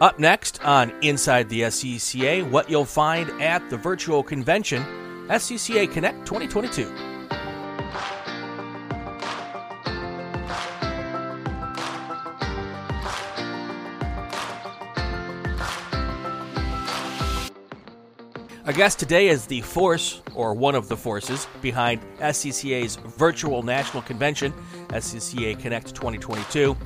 Up next on Inside the SCCA, what you'll find at the virtual convention, SCCA Connect 2022. Our guest today is the force, or one of the forces, behind SCCA's virtual national convention, SCCA Connect 2022.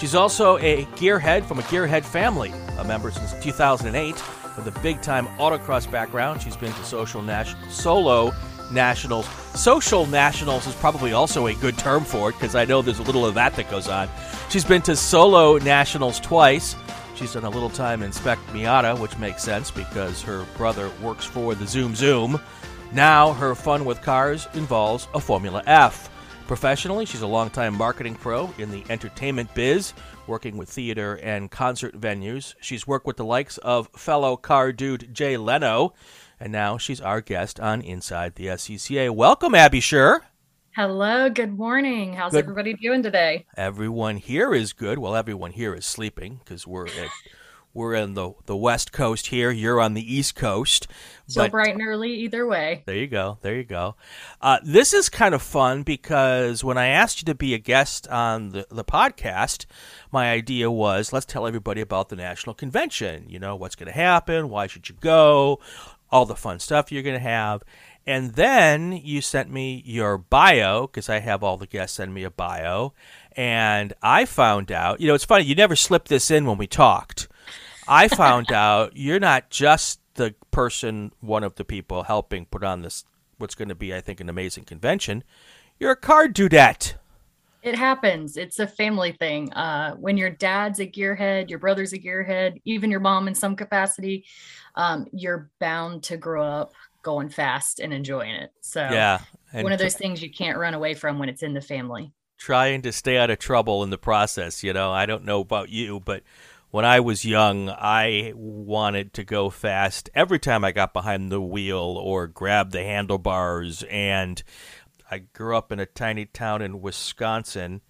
She's also a gearhead from a gearhead family, a member since 2008 with a big time autocross background. She's been to social nas- solo nationals. Social nationals is probably also a good term for it because I know there's a little of that that goes on. She's been to solo nationals twice. She's done a little time in Spec Miata, which makes sense because her brother works for the Zoom Zoom. Now her fun with cars involves a Formula F. Professionally, she's a longtime marketing pro in the entertainment biz, working with theater and concert venues. She's worked with the likes of fellow car dude Jay Leno, and now she's our guest on Inside the SCCA. Welcome, Abby Scher. Hello, good morning. How's Good- everybody doing today? Everyone here is good. Well, everyone here is sleeping because we're at, we're in the the West Coast here. You're on the East Coast. Still But- bright and early either way. There you go. There you go. Uh, this is kind of fun because when I asked you to be a guest on the, the podcast, my idea was let's tell everybody about the national convention. You know, what's going to happen? Why should you go? All the fun stuff you're going to have. And then you sent me your bio because I have all the guests send me a bio. And I found out, you know, it's funny, you never slipped this in when we talked. I found out you're not just the person, one of the people helping put on this, what's going to be, I think, an amazing convention. You're a card dudette. It happens. It's a family thing. Uh, when your dad's a gearhead, your brother's a gearhead, even your mom in some capacity, um, you're bound to grow up going fast and enjoying it. So Yeah. And one of those things you can't run away from when it's in the family. trying to stay out of trouble in the process. You know, I don't know about you, but when I was young, I wanted to go fast every time I got behind the wheel or grabbed the handlebars. And I grew up in a tiny town in Wisconsin.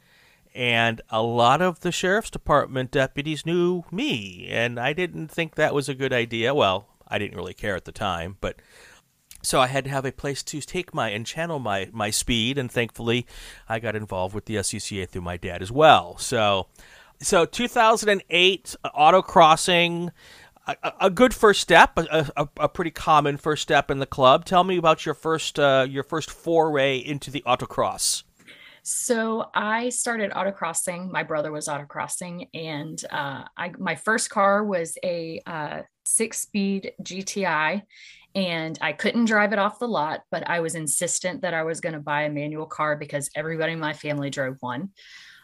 And a lot of the sheriff's department deputies knew me, and I didn't think that was a good idea. Well, I didn't really care at the time, but so I had to have a place to take my and channel my my speed, and thankfully, I got involved with the SCCA through my dad as well. So, so 2008 uh, autocrossing, a, a- a good first step, a, a, a pretty common first step in the club. Tell me about your first uh, your first foray into the autocross. So I started autocrossing. My brother was autocrossing, and uh, I my first car was a uh, six-speed GTI, and I couldn't drive it off the lot. But I was insistent that I was going to buy a manual car because everybody in my family drove one.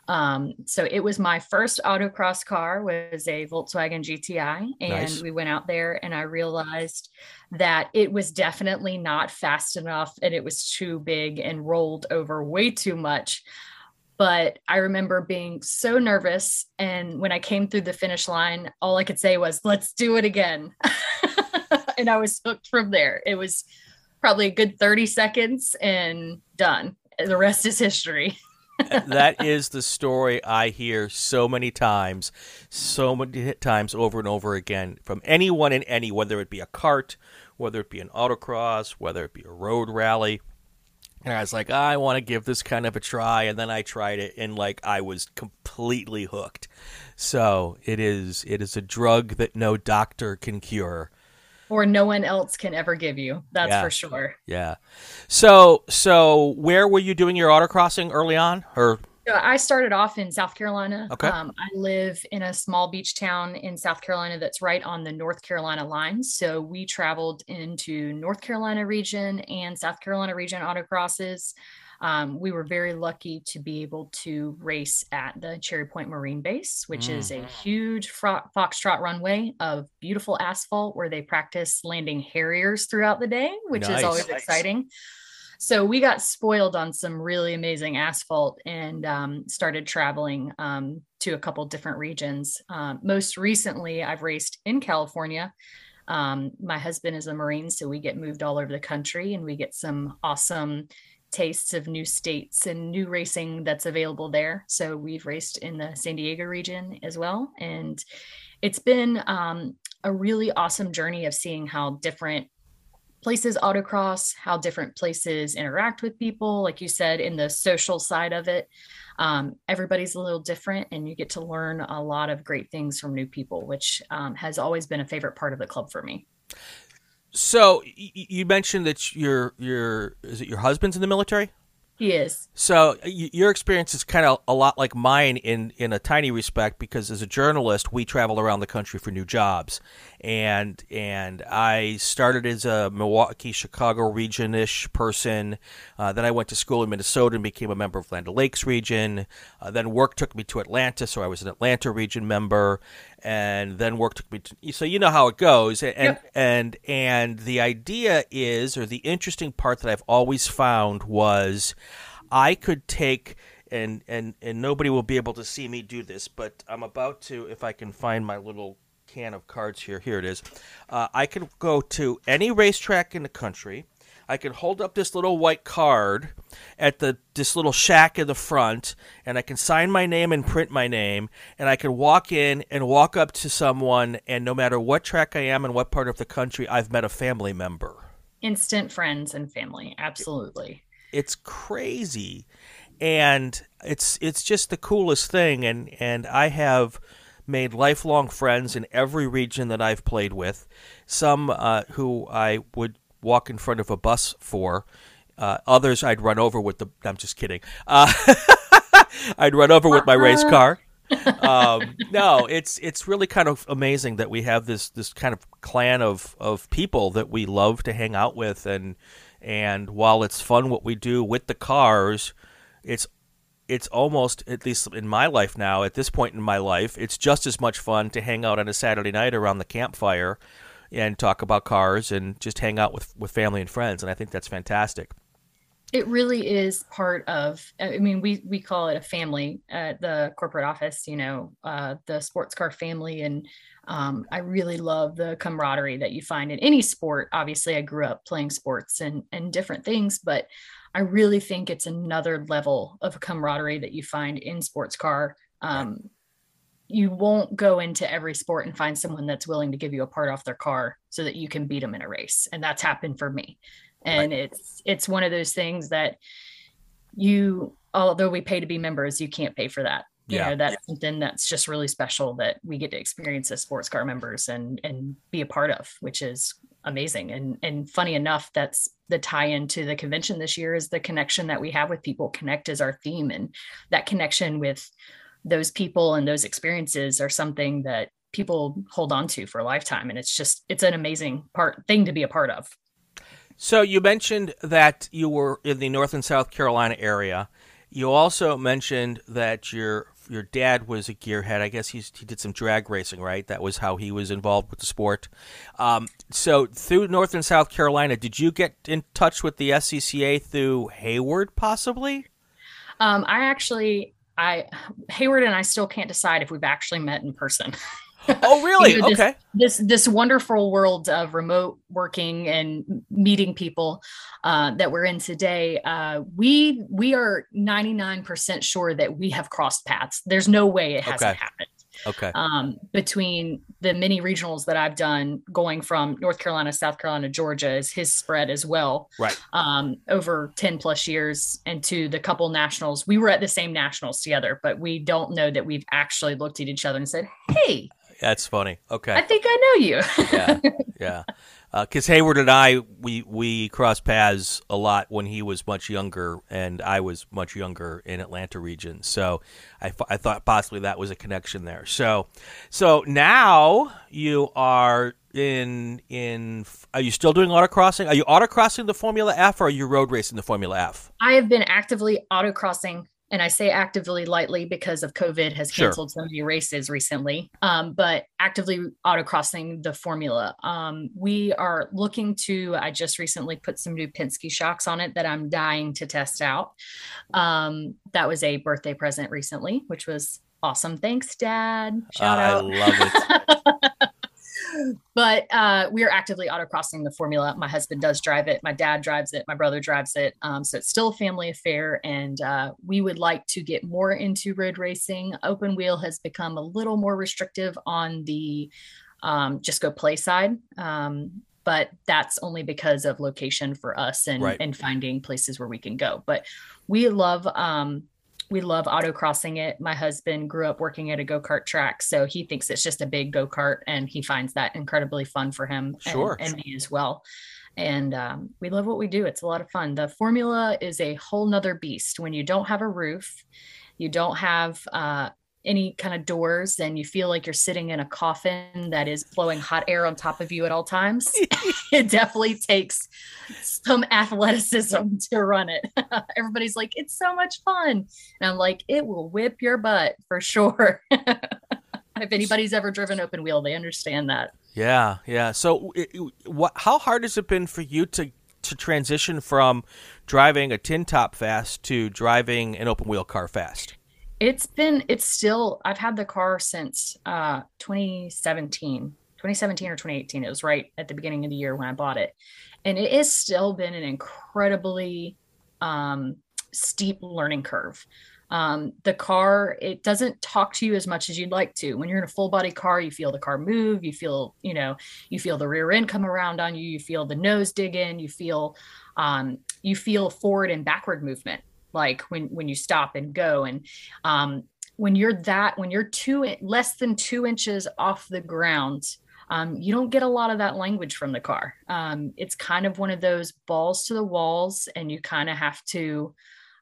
Um, so it was my first autocross car was a Volkswagen GTI, and Nice. we went out there, and I realized that it was definitely not fast enough and it was too big and rolled over way too much. But I remember being so nervous. And when I came through the finish line, all I could say was, let's do it again. and I was hooked from there. It was probably a good 30 seconds and done. The rest is history. That is the story I hear so many times, so many times over and over again from anyone in any, whether it be a cart, whether it be an autocross, whether it be a road rally. And I was like, I want to give this kind of a try, and then I tried it, and like I was completely hooked. So it is, it is a drug that no doctor can cure. Or no one else can ever give you. That's Yeah. for sure. Yeah. So, so where were you doing your autocrossing early on, or So I started off in South Carolina. Okay. Um, I live in a small beach town in South Carolina that's right on the North Carolina line. So we traveled into North Carolina region and South Carolina region autocrosses. Um, we were very lucky to be able to race at the Cherry Point Marine Base, which is a huge fro- foxtrot runway of beautiful asphalt where they practice landing harriers throughout the day, which Nice. is always Nice. exciting. So we got spoiled on some really amazing asphalt and um, started traveling um, to a couple different regions. Um, most recently, I've raced in California. Um, my husband is a Marine, so we get moved all over the country and we get some awesome tastes of new states and new racing that's available there. So we've raced in the San Diego region as well. And it's been um, a really awesome journey of seeing how different places autocross, how different places interact with people. Like you said, in the social side of it, um, everybody's a little different, and you get to learn a lot of great things from new people, which um, has always been a favorite part of the club for me. So you mentioned that your your is it your husband's in the military? He is. So your experience is kind of a lot like mine in in a tiny respect because as a journalist, we travel around the country for new jobs, and and I started as a Milwaukee, Chicago region-ish person. Uh, then I went to school in Minnesota and became a member of Land Lakes region. Uh, then work took me to Atlanta, so I was an Atlanta region member, and then work took me to. So you know how it goes, and yep. and and the idea is, or the interesting part that I've always found was I could take and and and nobody will be able to see me do this, but I'm about to if I can find my little can of cards here. Here it is. Uh, I can go to any racetrack in the country. I can hold up this little white card at the this little shack in the front, and I can sign my name and print my name, and I can walk in and walk up to someone, and no matter what track I am and what part of the country, I've met a family member. Instant friends and family, absolutely. It's crazy, and it's it's just the coolest thing. And and I have made lifelong friends in every region that I've played with. Some uh, who I would walk in front of a bus for. Uh, others I'd run over with the. I'm just kidding. Uh, I'd run over with my race car. um, no, it's it's really kind of amazing that we have this this kind of clan of of people that we love to hang out with and and while it's fun what we do with the cars, it's it's almost at least in my life now at this point in my life it's just as much fun to hang out on a saturday night around the campfire and talk about cars and just hang out with with family and friends and i think that's fantastic it really is part of i mean we we call it a family at the corporate office you know uh, the sports car family and um, I really love the camaraderie that you find in any sport. Obviously, I grew up playing sports and and different things, but I really think it's another level of camaraderie that you find in sports car. Um, you won't go into every sport and find someone that's willing to give you a part off their car so that you can beat them in a race, and that's happened for me. And right. it's it's one of those things that you, although we pay to be members, you can't pay for that you yeah. know that's something that's just really special that we get to experience as sports car members and and be a part of which is amazing and and funny enough that's the tie into the convention this year is the connection that we have with people connect is our theme and that connection with those people and those experiences are something that people hold on to for a lifetime and it's just it's an amazing part thing to be a part of so you mentioned that you were in the north and south carolina area you also mentioned that your your dad was a gearhead. I guess he's, he did some drag racing, right? That was how he was involved with the sport. Um, so through North and South Carolina, did you get in touch with the SCCA through Hayward, possibly? Um, I actually, I Hayward and I still can't decide if we've actually met in person. Oh, really? you know, this, okay. This this wonderful world of remote working and meeting people uh, that we're in today, uh, we we are ninety nine percent sure that we have crossed paths. There's no way it hasn't okay. happened. Okay. Um, between the many regionals that I've done, going from North Carolina, South Carolina, Georgia is his spread as well. Right. Um, over 10 plus years and to the couple nationals. We were at the same nationals together, but we don't know that we've actually looked at each other and said, Hey, that's funny. Okay. I think I know you. yeah. Yeah. Because uh, Hayward and I, we we crossed paths a lot when he was much younger, and I was much younger in Atlanta region. So I, I thought possibly that was a connection there. So so now you are in in. Are you still doing autocrossing? Are you autocrossing the Formula F, or are you road racing the Formula F? I have been actively autocrossing and I say actively lightly because of COVID has canceled sure. so many races recently, um, but actively autocrossing the formula. Um, we are looking to, I just recently put some new Penske shocks on it that I'm dying to test out. Um, that was a birthday present recently, which was awesome. Thanks, Dad. Shout uh, out. I love it. but uh, we are actively autocrossing the formula. My husband does drive it. My dad drives it. My brother drives it. Um, so it's still a family affair. And uh, we would like to get more into road racing. Open wheel has become a little more restrictive on the um, just go play side. Um, but that's only because of location for us and, right. and finding places where we can go. But we love um, we love autocrossing it. My husband grew up working at a go kart track, so he thinks it's just a big go kart, and he finds that incredibly fun for him sure. and, and me as well. And um, we love what we do. It's a lot of fun. The formula is a whole nother beast. When you don't have a roof, you don't have uh, any kind of doors and you feel like you're sitting in a coffin that is blowing hot air on top of you at all times, it definitely takes some athleticism to run it. Everybody's like, it's so much fun. And I'm like, it will whip your butt for sure. if anybody's ever driven open wheel, they understand that. Yeah, yeah. So, it, what? How hard has it been for you to to transition from driving a tin top fast to driving an open wheel car fast? It's been, it's still, I've had the car since uh, 2017, 2017 or 2018. It was right at the beginning of the year when I bought it. And it has still been an incredibly um, steep learning curve. Um, the car, it doesn't talk to you as much as you'd like to. When you're in a full body car, you feel the car move, you feel, you know, you feel the rear end come around on you, you feel the nose dig in, you feel, um, you feel forward and backward movement like when when you stop and go. And um, when you're that when you're two less than two inches off the ground um, you don't get a lot of that language from the car. Um, it's kind of one of those balls to the walls and you kind of have to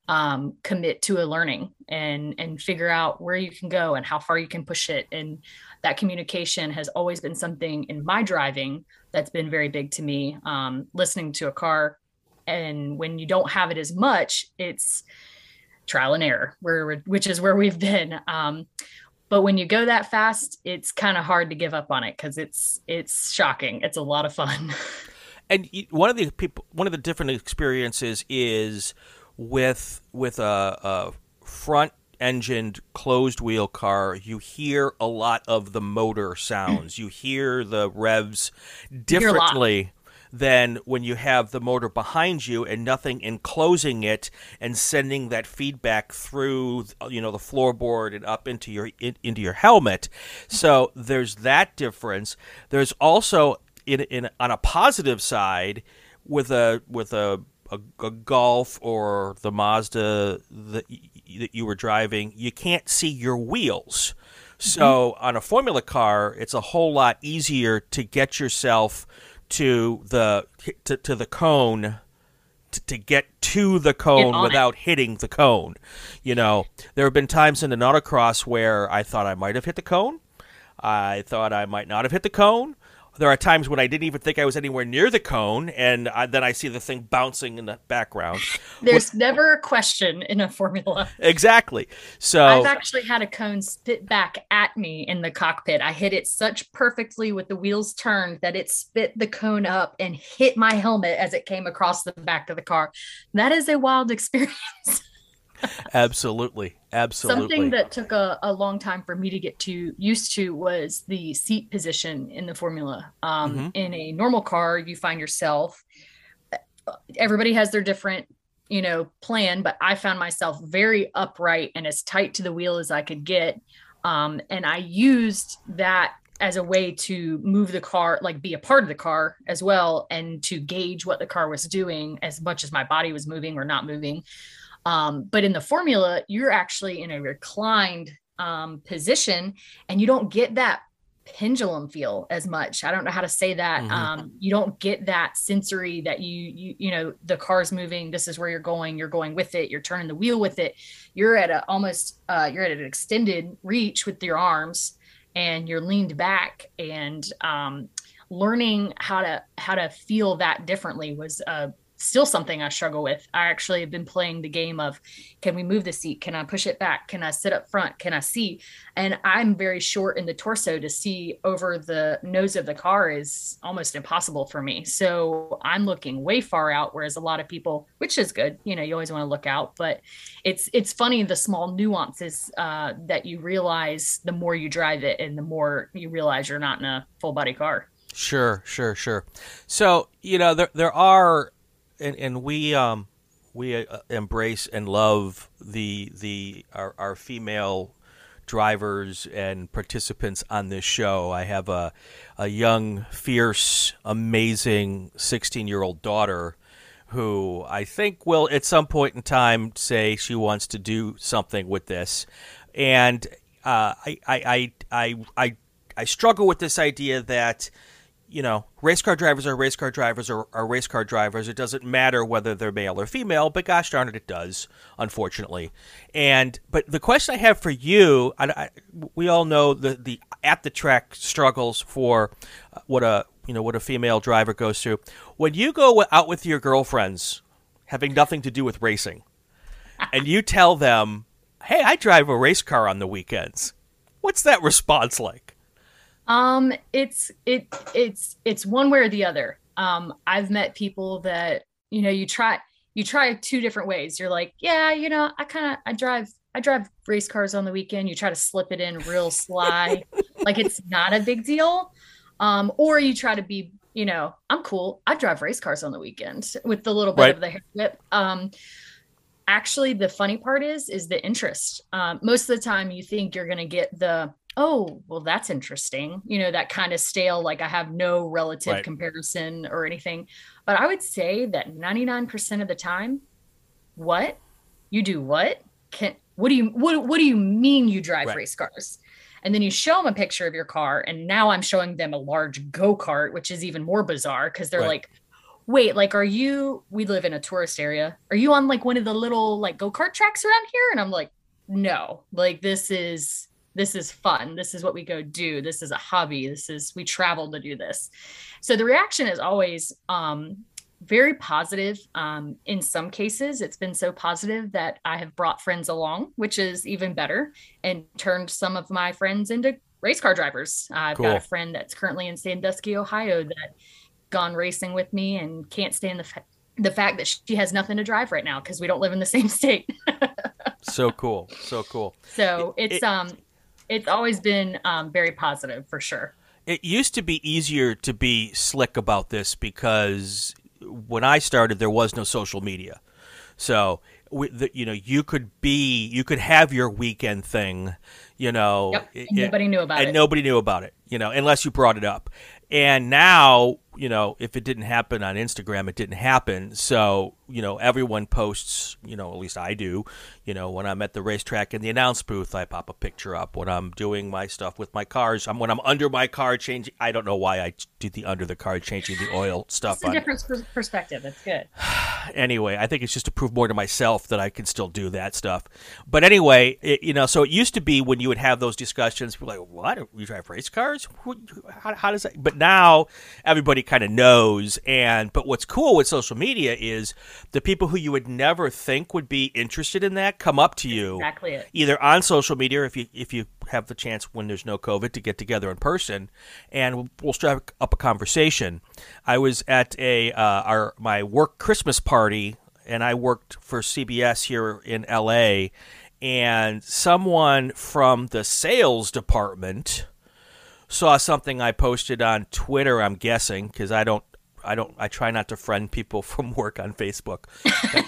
um, commit to a learning and and figure out where you can go and how far you can push it. And that communication has always been something in my driving that's been very big to me. Um, listening to a car and when you don't have it as much it's trial and error where which is where we've been. Um, but when you go that fast it's kind of hard to give up on it because it's it's shocking. It's a lot of fun. And one of the people one of the different experiences is with with a, a front engined closed wheel car you hear a lot of the motor sounds. You hear the revs differently than when you have the motor behind you and nothing enclosing it and sending that feedback through you know the floorboard and up into your in, into your helmet. So there's that difference. There's also in, in on a positive side with a with a a, a, Golf or the Mazda that, that you were driving, you can't see your wheels. So mm-hmm. on a Formula car, it's a whole lot easier to get yourself to the to, to the cone to, to get to the cone without it. hitting the cone. You know, there have been times in an autocross where I thought I might have hit the cone. I thought I might not have hit the cone there are times when I didn't even think I was anywhere near the cone, and I, then I see the thing bouncing in the background. There's never a question in a formula. Exactly. So I've actually had a cone spit back at me in the cockpit. I hit it such perfectly with the wheels turned that it spit the cone up and hit my helmet as it came across the back of the car. That is a wild experience absolutely. Absolutely. Something that took a, a long time for me to get to used to was the seat position in the formula. Um, mm-hmm. in a normal car you find yourself everybody has their different you know plan but i found myself very upright and as tight to the wheel as i could get. Um, and i used that as a way to move the car like be a part of the car as well and to gauge what the car was doing as much as my body was moving or not moving um, but in the formula, you're actually in a reclined um, position and you don't get that pendulum feel as much. I don't know how to say that. Mm-hmm. Um, you don't get that sensory that you, you, you know, the car's moving. This is where you're going. You're going with it. You're turning the wheel with it. You're at a almost, uh, you're at an extended reach with your arms and you're leaned back and, um, learning how to, how to feel that differently was a still something I struggle with. I actually have been playing the game of can we move the seat? Can I push it back? Can I sit up front? Can I see? And I'm very short in the torso to see over the nose of the car is almost impossible for me. So I'm looking way far out, whereas a lot of people, which is good, you know, you always want to look out, but it's it's funny the small nuances uh, that you realize the more you drive it and the more you realize you're not in a full body car. Sure, sure, sure. So you know there there are, and, and we um we uh, embrace and love the the our, our female drivers and participants on this show. I have a a young, fierce, amazing 16 year old daughter who I think will at some point in time say she wants to do something with this, and uh, I, I I I I I struggle with this idea that you know, race car drivers are race car drivers or are race car drivers. It doesn't matter whether they're male or female, but gosh darn it, it does, unfortunately. And but the question I have for you, I, I, we all know the the at the track struggles for uh, what a you know what a female driver goes through. When you go out with your girlfriends, having nothing to do with racing, and you tell them, "Hey, I drive a race car on the weekends," what's that response like? Um, it's it it's it's one way or the other. Um, I've met people that you know you try you try two different ways. You're like, yeah, you know, I kind of I drive I drive race cars on the weekend. You try to slip it in real sly, like it's not a big deal. Um, or you try to be, you know, I'm cool. I drive race cars on the weekend with the little bit right. of the hair whip. Um, actually, the funny part is is the interest. Um, most of the time, you think you're going to get the oh well that's interesting you know that kind of stale like i have no relative right. comparison or anything but i would say that 99% of the time what you do what can what do you what, what do you mean you drive right. race cars and then you show them a picture of your car and now i'm showing them a large go-kart which is even more bizarre because they're right. like wait like are you we live in a tourist area are you on like one of the little like go-kart tracks around here and i'm like no like this is this is fun. This is what we go do. This is a hobby. This is we travel to do this. So the reaction is always um, very positive. Um, in some cases it's been so positive that i have brought friends along which is even better and turned some of my friends into race car drivers. I've cool. got a friend that's currently in sandusky ohio that gone racing with me and can't stand the, fa- the fact that she has nothing to drive right now because we don't live in the same state. So cool. So cool. So it's it, um it's always been um, very positive for sure. It used to be easier to be slick about this because when I started, there was no social media. So, the, you know, you could be, you could have your weekend thing, you know. Yep. Nobody knew about and it. And nobody knew about it, you know, unless you brought it up. And now, you know, if it didn't happen on Instagram, it didn't happen. So, you know, everyone posts, you know, at least I do, you know, when I'm at the racetrack in the announce booth, I pop a picture up. When I'm doing my stuff with my cars, I'm when I'm under my car changing. I don't know why I do the under the car changing the oil stuff. It's a different perspective. It's good. anyway, I think it's just to prove more to myself that I can still do that stuff. But anyway, it, you know, so it used to be when you would have those discussions, people like, what? You drive race cars? How, how does that? But now everybody kind of knows. And but what's cool with social media is the people who you would never think would be interested in that come up to you exactly either on social media or if you if you have the chance when there's no COVID to get together in person, and we'll strike up a conversation. I was at a uh, our my work Christmas party, and I worked for CBS here in LA, and someone from the sales department saw something I posted on Twitter. I'm guessing because I don't. I don't. I try not to friend people from work on Facebook.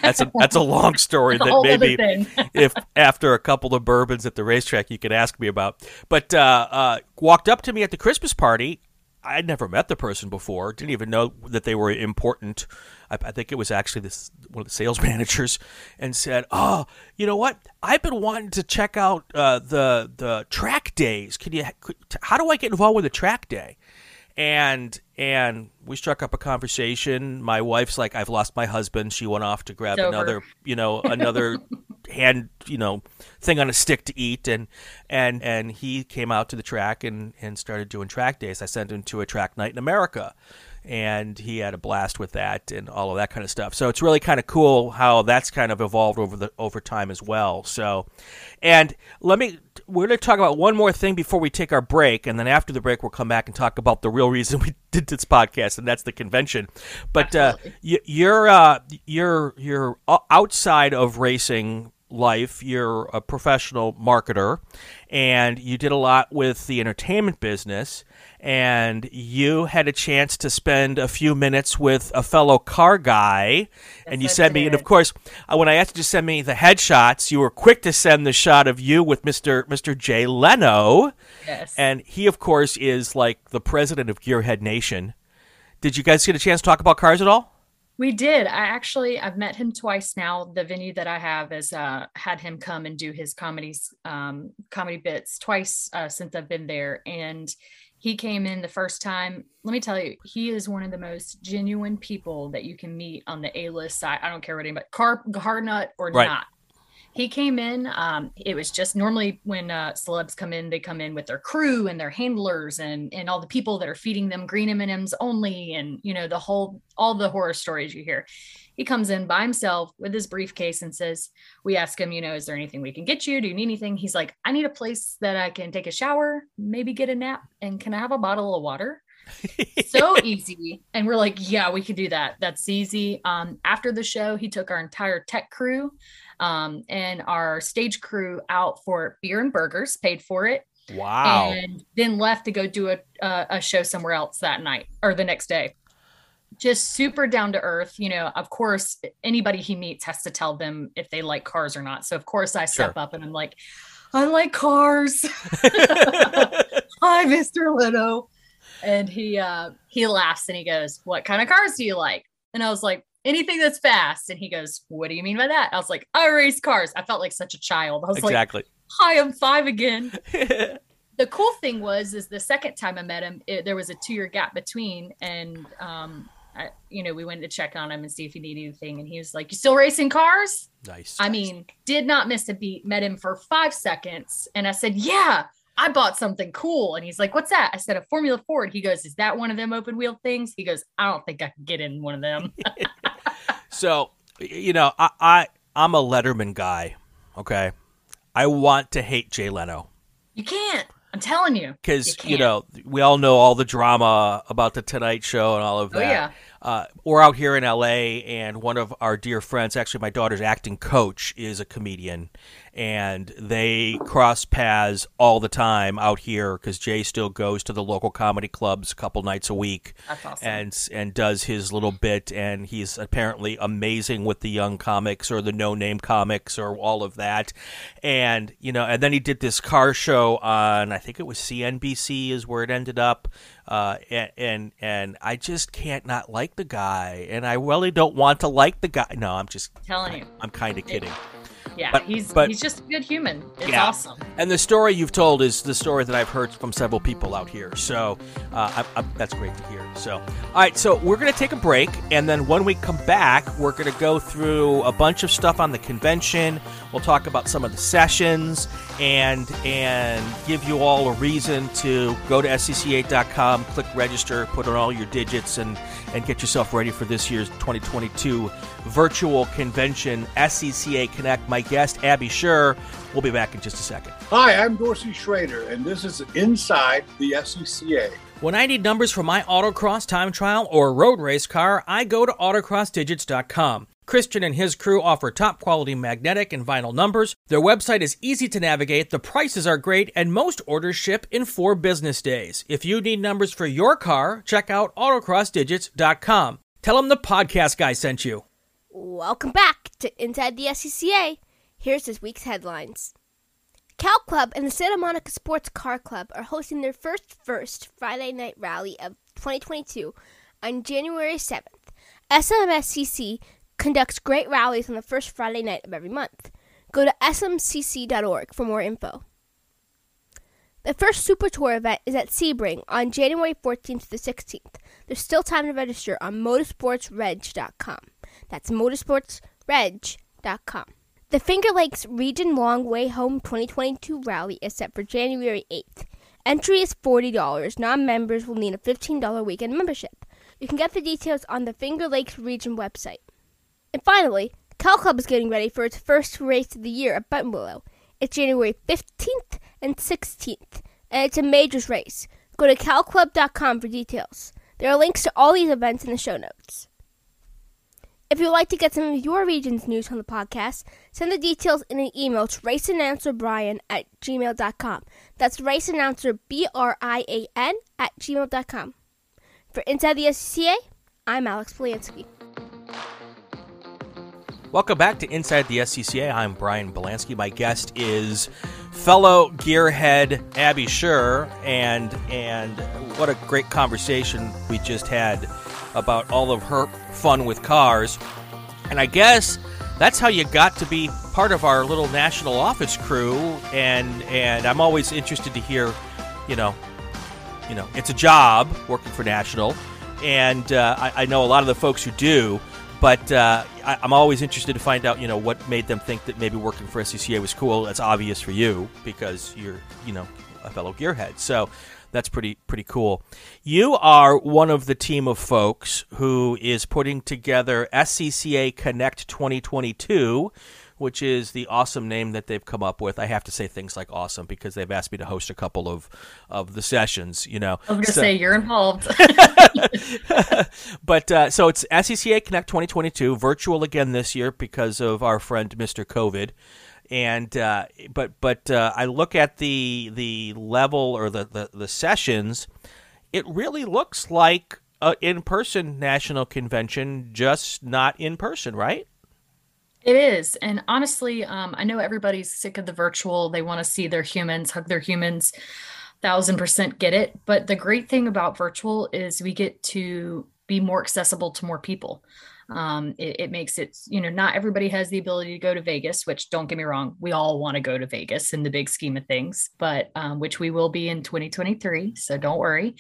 That's a that's a long story that maybe if after a couple of bourbons at the racetrack you could ask me about. But uh, uh, walked up to me at the Christmas party. I'd never met the person before. Didn't even know that they were important. I, I think it was actually this one of the sales managers, and said, "Oh, you know what? I've been wanting to check out uh, the the track days. Can you? Could, how do I get involved with a track day?" And and we struck up a conversation. My wife's like, "I've lost my husband." She went off to grab another, you know, another hand, you know, thing on a stick to eat, and and and he came out to the track and and started doing track days. I sent him to a track night in America and he had a blast with that and all of that kind of stuff. So it's really kind of cool how that's kind of evolved over the over time as well. So, and let me we're going to talk about one more thing before we take our break, and then after the break we'll come back and talk about the real reason we did this podcast, and that's the convention. But uh, you, you're uh, you're you're outside of racing life, you're a professional marketer and you did a lot with the entertainment business. And you had a chance to spend a few minutes with a fellow car guy. Yes, and you sent me, and of course, uh, when I asked you to send me the headshots, you were quick to send the shot of you with Mr. Mr. Jay Leno. Yes. And he, of course, is like the president of Gearhead Nation. Did you guys get a chance to talk about cars at all? We did. I actually I've met him twice now. The venue that I have has uh, had him come and do his comedies, um, comedy bits twice uh, since I've been there, and he came in the first time. Let me tell you, he is one of the most genuine people that you can meet on the A list side. I don't care what anybody, car, car nut or right. not he came in um, it was just normally when uh, celebs come in they come in with their crew and their handlers and and all the people that are feeding them green m&ms only and you know the whole all the horror stories you hear. He comes in by himself with his briefcase and says we ask him you know is there anything we can get you? Do you need anything? He's like i need a place that i can take a shower maybe get a nap and can i have a bottle of water? So easy. And we're like yeah we could do that. That's easy. Um, after the show he took our entire tech crew um, and our stage crew out for beer and burgers, paid for it. Wow. And then left to go do a, a, a show somewhere else that night or the next day. Just super down to earth. You know, of course, anybody he meets has to tell them if they like cars or not. So, of course, I step sure. up and I'm like, I like cars. Hi, Mr. Leno. And he uh he laughs and he goes, What kind of cars do you like? And I was like, anything that's fast. And he goes, What do you mean by that? I was like, I race cars. I felt like such a child. I was exactly. like, Hi, I'm five again. the cool thing was, is the second time I met him, it, there was a two year gap between. And, um, I, you know, we went to check on him and see if he needed anything. And he was like, You still racing cars? Nice. I mean, did not miss a beat, met him for five seconds. And I said, Yeah, I bought something cool. And he's like, What's that? I said, A Formula Ford. He goes, Is that one of them open wheel things? He goes, I don't think I can get in one of them. So, you know, I, I I'm a Letterman guy. Okay, I want to hate Jay Leno. You can't. I'm telling you. Because you, you, know we all know all the drama about the Tonight Show and all of oh, that. Oh yeah uh, we're out here in LA, and one of our dear friends, actually my daughter's acting coach, is a comedian, and they cross paths all the time out here because Jay still goes to the local comedy clubs a couple nights a week, awesome. and and does his little bit, and he's apparently amazing with the young comics or the no name comics or all of that, and you know, and then he did this car show on I think it was CNBC is where it ended up uh, and, and and I just can't not like the guy, and I really don't want to like the guy. No, I'm just telling you. I'm kind of kidding. Yeah, but, he's but, he's just a good human. It's yeah. awesome. And the story you've told is the story that I've heard from several people out here. So uh, I, I, that's great to hear. So all right, so we're gonna take a break, and then when we come back, we're gonna go through a bunch of stuff on the convention. We'll talk about some of the sessions and and give you all a reason to go to scca.com, click register, put in all your digits, and and get yourself ready for this year's 2022 virtual convention, SCCA Connect. My guest, Abby Scher, will be back in just a second. Hi, I'm Dorsey Schrader, and this is Inside the SCCA. When I need numbers for my autocross time trial or road race car, I go to autocrossdigits.com. Christian and his crew offer top quality magnetic and vinyl numbers. Their website is easy to navigate, the prices are great, and most orders ship in four business days. If you need numbers for your car, check out autocrossdigits.com. Tell them the podcast guy sent you. Welcome back to Inside the SCCA. Here's this week's headlines. Cal Club and the Santa Monica Sports Car Club are hosting their first first Friday night rally of 2022 on January 7th. SMSCC conducts great rallies on the first Friday night of every month. Go to smcc.org for more info. The first Super Tour event is at Sebring on January 14th to the 16th. There's still time to register on motorsportsreg.com. That's motorsportsreg.com. The Finger Lakes Region Long Way Home 2022 rally is set for January 8th. Entry is $40. Non members will need a $15 weekend membership. You can get the details on the Finger Lakes Region website. And finally, Cal Club is getting ready for its first race of the year at Buttonwillow. It's January 15th and 16th, and it's a majors race. Go to calclub.com for details. There are links to all these events in the show notes. If you'd like to get some of your region's news on the podcast, send the details in an email to raceannouncerbrian at gmail.com. That's raceannouncer, B-R-I-A-N, at gmail.com. For Inside the SCCA, I'm Alex Poliansky. Welcome back to Inside the SCCA. I'm Brian Belansky. My guest is fellow gearhead Abby Scher, and and what a great conversation we just had about all of her fun with cars. And I guess that's how you got to be part of our little national office crew. And and I'm always interested to hear, you know, you know, it's a job working for national, and uh, I, I know a lot of the folks who do. But uh, I, am always interested to find out, you know, what made them think that maybe working for SCCA was cool. It's obvious for you because you're, you know, a fellow gearhead. So that's pretty pretty cool. You are one of the team of folks who is putting together SCCA Connect 2022 which is the awesome name that they've come up with. I have to say things like awesome because they've asked me to host a couple of of the sessions. You know, I was going to so, say you're involved. but uh, so it's SCCA Connect 2022 virtual again this year because of our friend Mr. COVID. And uh, but but uh, I look at the the level or the, the, the sessions, it really looks like an in person national convention, just not in person, right? It is. And honestly, um, I know everybody's sick of the virtual. They want to see their humans, hug their humans. Thousand percent get it. But the great thing about virtual is we get to be more accessible to more people. Um, it, it, makes it, you know, not everybody has the ability to go to Vegas, which don't get me wrong, we all want to go to Vegas in the big scheme of things, but um, which we will be in 2023. So don't worry.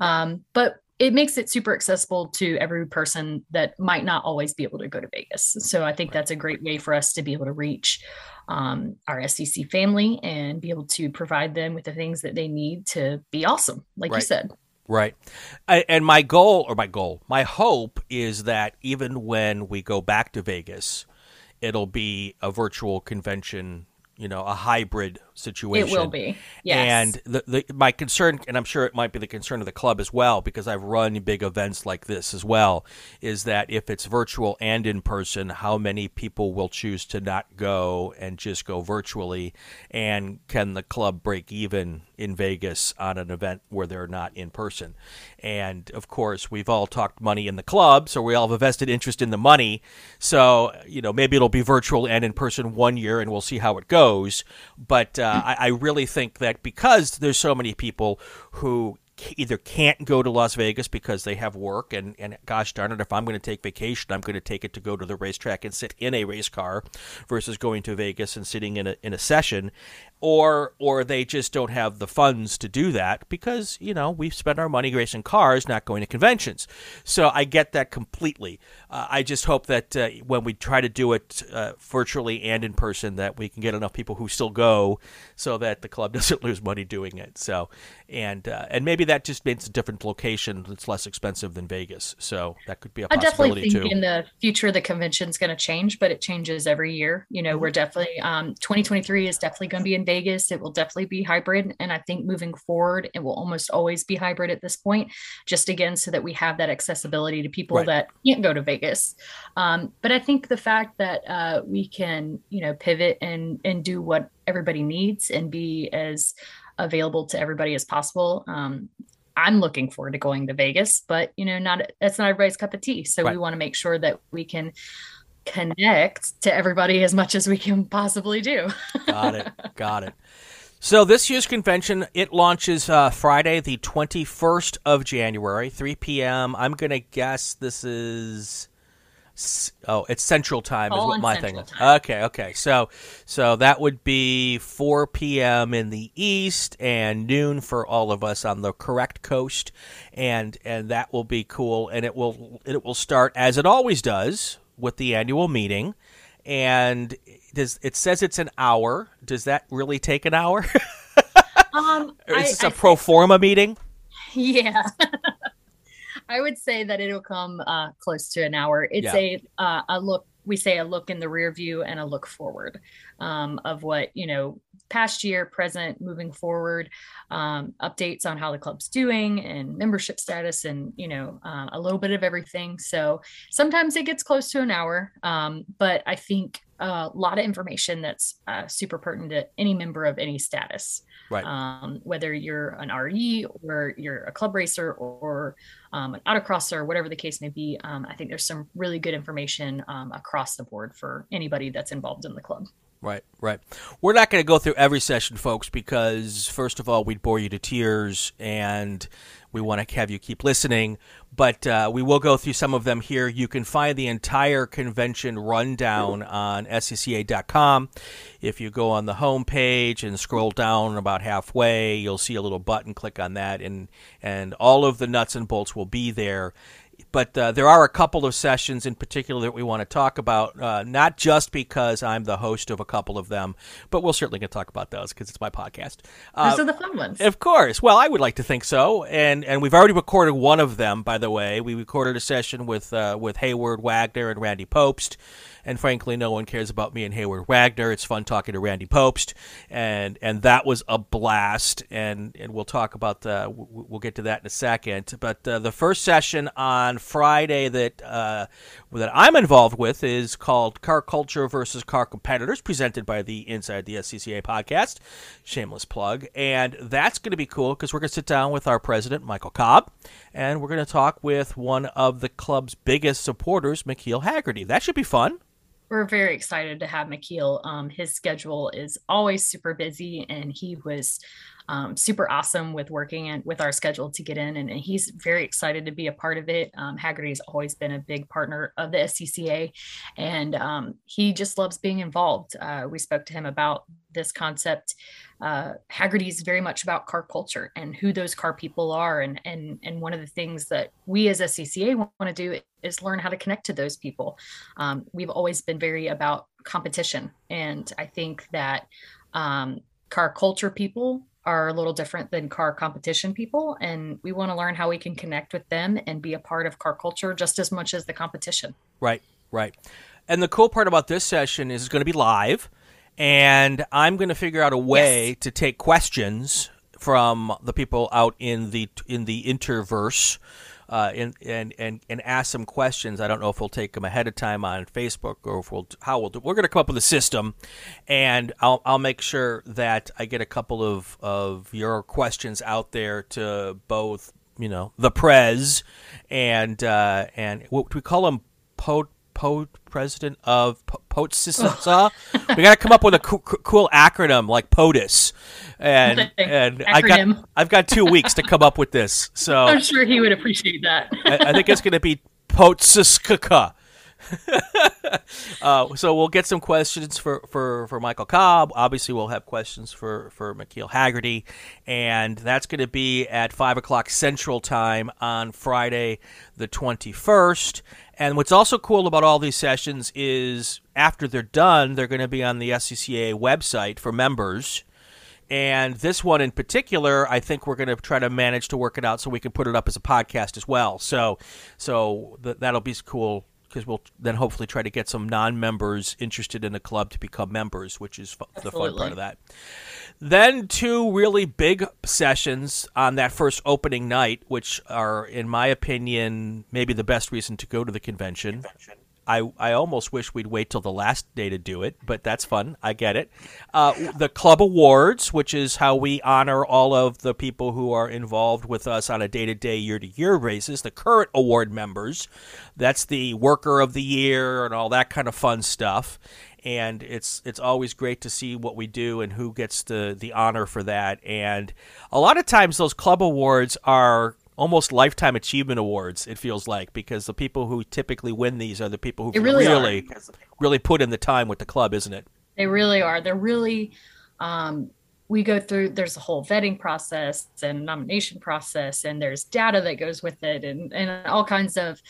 Um, but it makes it super accessible to every person that might not always be able to go to Vegas. So I think that's a great way for us to be able to reach um, our SEC family and be able to provide them with the things that they need to be awesome, like right. you said. Right. and my goal, or my goal, my hope is that even when we go back to Vegas, it'll be a virtual convention you know a hybrid situation. It will be, yes. And the, the my concern, and I'm sure it might be the concern of the club as well, because I've run big events like this as well, is that if it's virtual and in person, how many people will choose to not go and just go virtually, and can the club break even in Vegas on an event where they're not in person? And of course, we've all talked money in the club, so we all have a vested interest in the money. So you know, maybe it'll be virtual and in person one year, and we'll see how it goes. But uh, Uh, I, I really think that because there's so many people who either can't go to Las Vegas because they have work and, and gosh darn it, if I'm going to take vacation, I'm going to take it to go to the racetrack and sit in a race car versus going to Vegas and sitting in a, in a session or or they just don't have the funds to do that because you know we spend our money racing cars, not going to conventions. So I get that completely. Uh, I just hope that uh, when we try to do it uh, virtually and in person, that we can get enough people who still go, so that the club doesn't lose money doing it. So and uh, and maybe that just means a different location that's less expensive than Vegas. So that could be a possibility I definitely think too. in the future the convention is going to change, but it changes every year. You know, mm-hmm. we're definitely um, 2023 is definitely going to be in Vegas Vegas, it will definitely be hybrid. And I think moving forward, it will almost always be hybrid at this point, just again, so that we have that accessibility to people right. that can't go to Vegas. Um, but I think the fact that uh, we can, you know, pivot and and do what everybody needs and be as available to everybody as possible. Um, I'm looking forward to going to Vegas, but you know, not that's not everybody's cup of tea. So right. we want to make sure that we can connect to everybody as much as we can possibly do. Got it. Got it. So this year's convention it launches uh, Friday, the twenty first of January, three p.m. I'm gonna guess this is. Oh, it's Central Time is what my thing is. Okay, okay. So, so that would be 4 p.m. in the East and noon for all of us on the correct coast, and and that will be cool. And it will it will start as it always does with the annual meeting, and does it says it's an hour? Does that really take an hour? um, is this I, a I pro forma meeting? Yeah. I, would say that it'll come uh, close to an hour. It's Yeah. a uh, a look. We say a look in the rear view and a look forward um, of what you know, past year, present, moving forward, um, updates on how the club's doing and membership status, and you know, uh, a little bit of everything. So sometimes it gets close to an hour, um, but I think a lot of information that's uh, super pertinent to any member of any status Right. um, whether you're an RE or you're a club racer or um, an autocrosser, or whatever the case may be. Um, I think there's some really good information um, across the board for anybody that's involved in the club. Right, right. We're not going to go through every session, folks, because first of all, we'd bore you to tears, and we want to have you keep listening. But uh, we will go through some of them here. You can find the entire convention rundown on scca.com. If you go on the home page and scroll down about halfway, you'll see a little button. Click on that, and and all of the nuts and bolts will be there but uh, there are a couple of sessions in particular that we want to talk about, uh, not just because I'm the host of a couple of them, but we'll certainly going to talk about those because it's my podcast. Uh, Those are the fun ones. of course. Well, I would like to think so, and and we've already recorded one of them. By the way, we recorded a session with uh, with Heyward Wagner and Randy Pobst, and frankly, no one cares about me and Heyward Wagner. It's fun talking to Randy Pobst, and and that was a blast. And and we'll talk about the we'll get to that in a second. But uh, the first session on Friday that uh, that I'm involved with is called Car Culture versus Car Competitors, presented by the Inside the SCCA podcast. Shameless plug, and that's going to be cool because we're going to sit down with our president Michael Cobb, and we're going to talk with one of the club's biggest supporters, McKeel Hagerty. That should be fun. We're very excited to have McKeel. Um, his schedule is always super busy, and he was um, super awesome with working and with our schedule to get in. And, and he's very excited to be a part of it. Um, Hagerty's always been a big partner of the SCCA, and um, he just loves being involved. Uh, we spoke to him about this concept. Uh, Hagerty is very much about car culture and who those car people are, and and and one of the things that we as SCCA want to do is learn how to connect to those people. Um, we've always been very about competition, and I think that um, car culture people are a little different than car competition people and we want to learn how we can connect with them and be a part of car culture just as much as the competition Right, right. And the cool part about this session is it's going to be live, and I'm going to figure out a way Yes. to take questions from the people out in the in the interverse. Uh, and, and and and ask some questions. I don't know if we'll take them ahead of time on Facebook or if we'll how we'll do. We're going to come up with a system, and I'll I'll make sure that I get a couple of of your questions out there to both you know the prez and uh, and what do we call them po po president of po- POTSISA. we got to come up with a coo- coo- cool acronym like POTUS, and and I got I've got two weeks to come up with this, so i'm sure he would appreciate that I, I think it's going to be POTSISKA. uh, so we'll get some questions for, for, for Michael Cobb. Obviously, we'll have questions for, for McKeel Hagerty. And that's going to be at 5 o'clock Central Time on Friday, the 21st. And what's also cool about all these sessions is after they're done, they're going to be on the SCCA website for members. And this one in particular, I think we're going to try to manage to work it out so we can put it up as a podcast as well. So, so th- that'll be cool because we'll then hopefully try to get some non-members interested in the club to become members, which is fu- the fun part of that. Then two really big sessions on that first opening night, which are, in my opinion, maybe the best reason to go to the convention. I, I almost wish we'd wait till the last day to do it, but that's fun. I get it. Uh, the club awards, which is how we honor all of the people who are involved with us on a day to day, year to year basis. The current award members, that's the worker of the year and all that kind of fun stuff. And it's it's always great to see what we do and who gets the the honor for that. And a lot of times those club awards are almost lifetime achievement awards it feels like because the people who typically win these are the people who really really really put in the time with the club isn't it They really are. They're really, um, we go through, there's a whole vetting process and nomination process, and there's data that goes with it, and, and all kinds of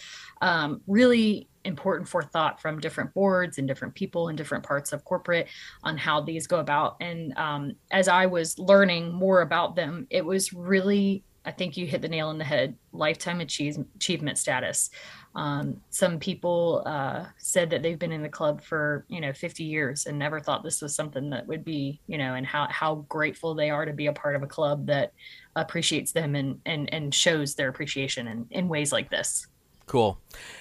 um, really important forethought from different boards and different people in different parts of corporate on how these go about. And um, as I was learning more about them, it was really I think you hit the nail on the head. Lifetime achieve, achievement status. Um, some people uh, said that they've been in the club for you know 50 years and never thought this was something that would be you know and how how grateful they are to be a part of a club that appreciates them and and and shows their appreciation in, in ways like this. Cool.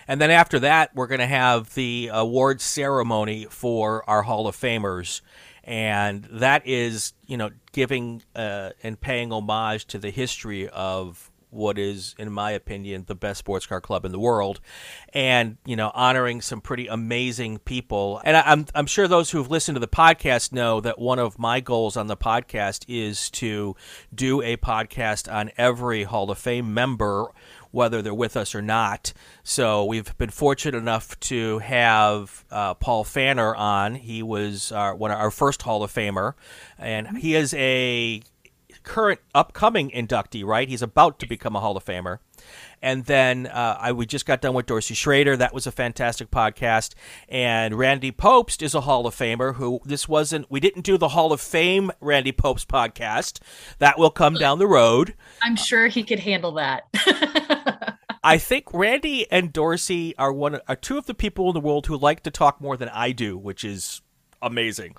And then after that, we're going to have the award ceremony for our Hall of Famers. And that is, you know, giving uh, and paying homage to the history of what is, in my opinion, the best sports car club in the world, and you know, honoring some pretty amazing people. And I, I'm I'm sure those who have listened to the podcast know that one of my goals on the podcast is to do a podcast on every Hall of Fame member whether they're with us or not. So we've been fortunate enough to have uh, Paul Fanner on. He was our, one of our first Hall of Famer, and he is a current upcoming inductee, right? He's about to become a Hall of Famer. And then uh, I we just got done with Dorsey Schroeder. That was a fantastic podcast. And Randy Pobst is a Hall of Famer. Who this wasn't. We didn't do the Hall of Fame Randy Pobst podcast. That will come down the road. I'm sure he could handle that. I think Randy and Dorsey are one are two of the people in the world who like to talk more than I do, which is amazing.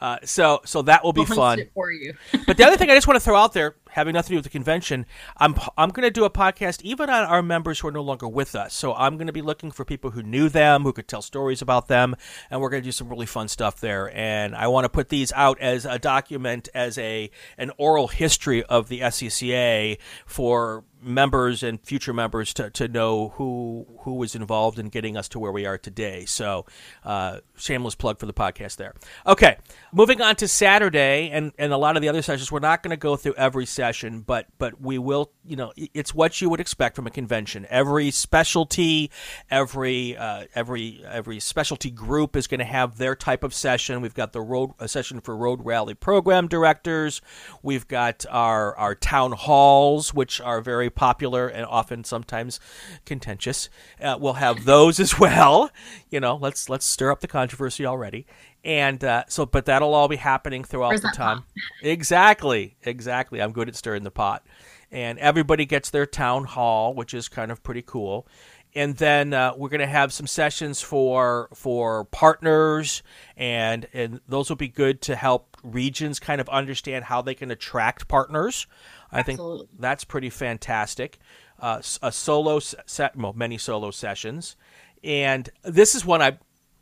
Uh, so so that will be fun for you. but the other thing I just want to throw out there, having nothing to do with the convention, I'm I'm going to do a podcast even on our members who are no longer with us. So I'm going to be looking for people who knew them, who could tell stories about them, and we're going to do some really fun stuff there. And I want to put these out as a document, as a an oral history of the SCCA for members and future members to, to know who who was involved in getting us to where we are today. So, uh, shameless plug for the podcast there. Okay, moving on to Saturday and, and a lot of the other sessions. We're not going to go through every session, but but we will. You know, it's what you would expect from a convention. Every specialty, every uh, every every specialty group is going to have their type of session. We've got the road a session for road rally program directors. We've got our our town halls, which are very popular and often sometimes contentious. Uh, we'll have those as well. You know, let's let's stir up the controversy already. And uh, so, but that'll all be happening throughout Where's the time. Exactly, exactly. I'm good at stirring the pot. And everybody gets their town hall, which is kind of pretty cool and then uh, we're going to have some sessions for for partners and and those will be good to help regions kind of understand how they can attract partners I Absolutely. think that's pretty fantastic. Uh, a solo set, well, many solo sessions, and this is one I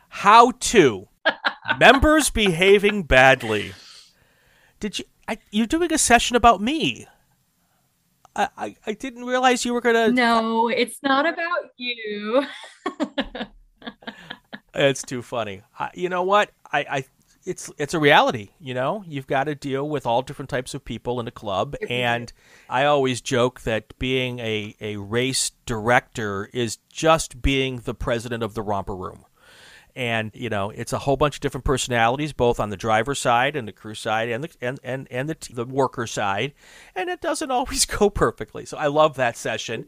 how to members behaving badly. Did you? I, you're doing a session about me. I, I, I didn't realize you were gonna. No, it's not about you. it's too funny. I, you know what? I, I it's it's a reality, you know. You've got to deal with all different types of people in a club, and I always joke that being a a race director is just being the president of the romper room. And you know, it's a whole bunch of different personalities, both on the driver side and the crew side, and the and and and the the worker side, and it doesn't always go perfectly. So I love that session.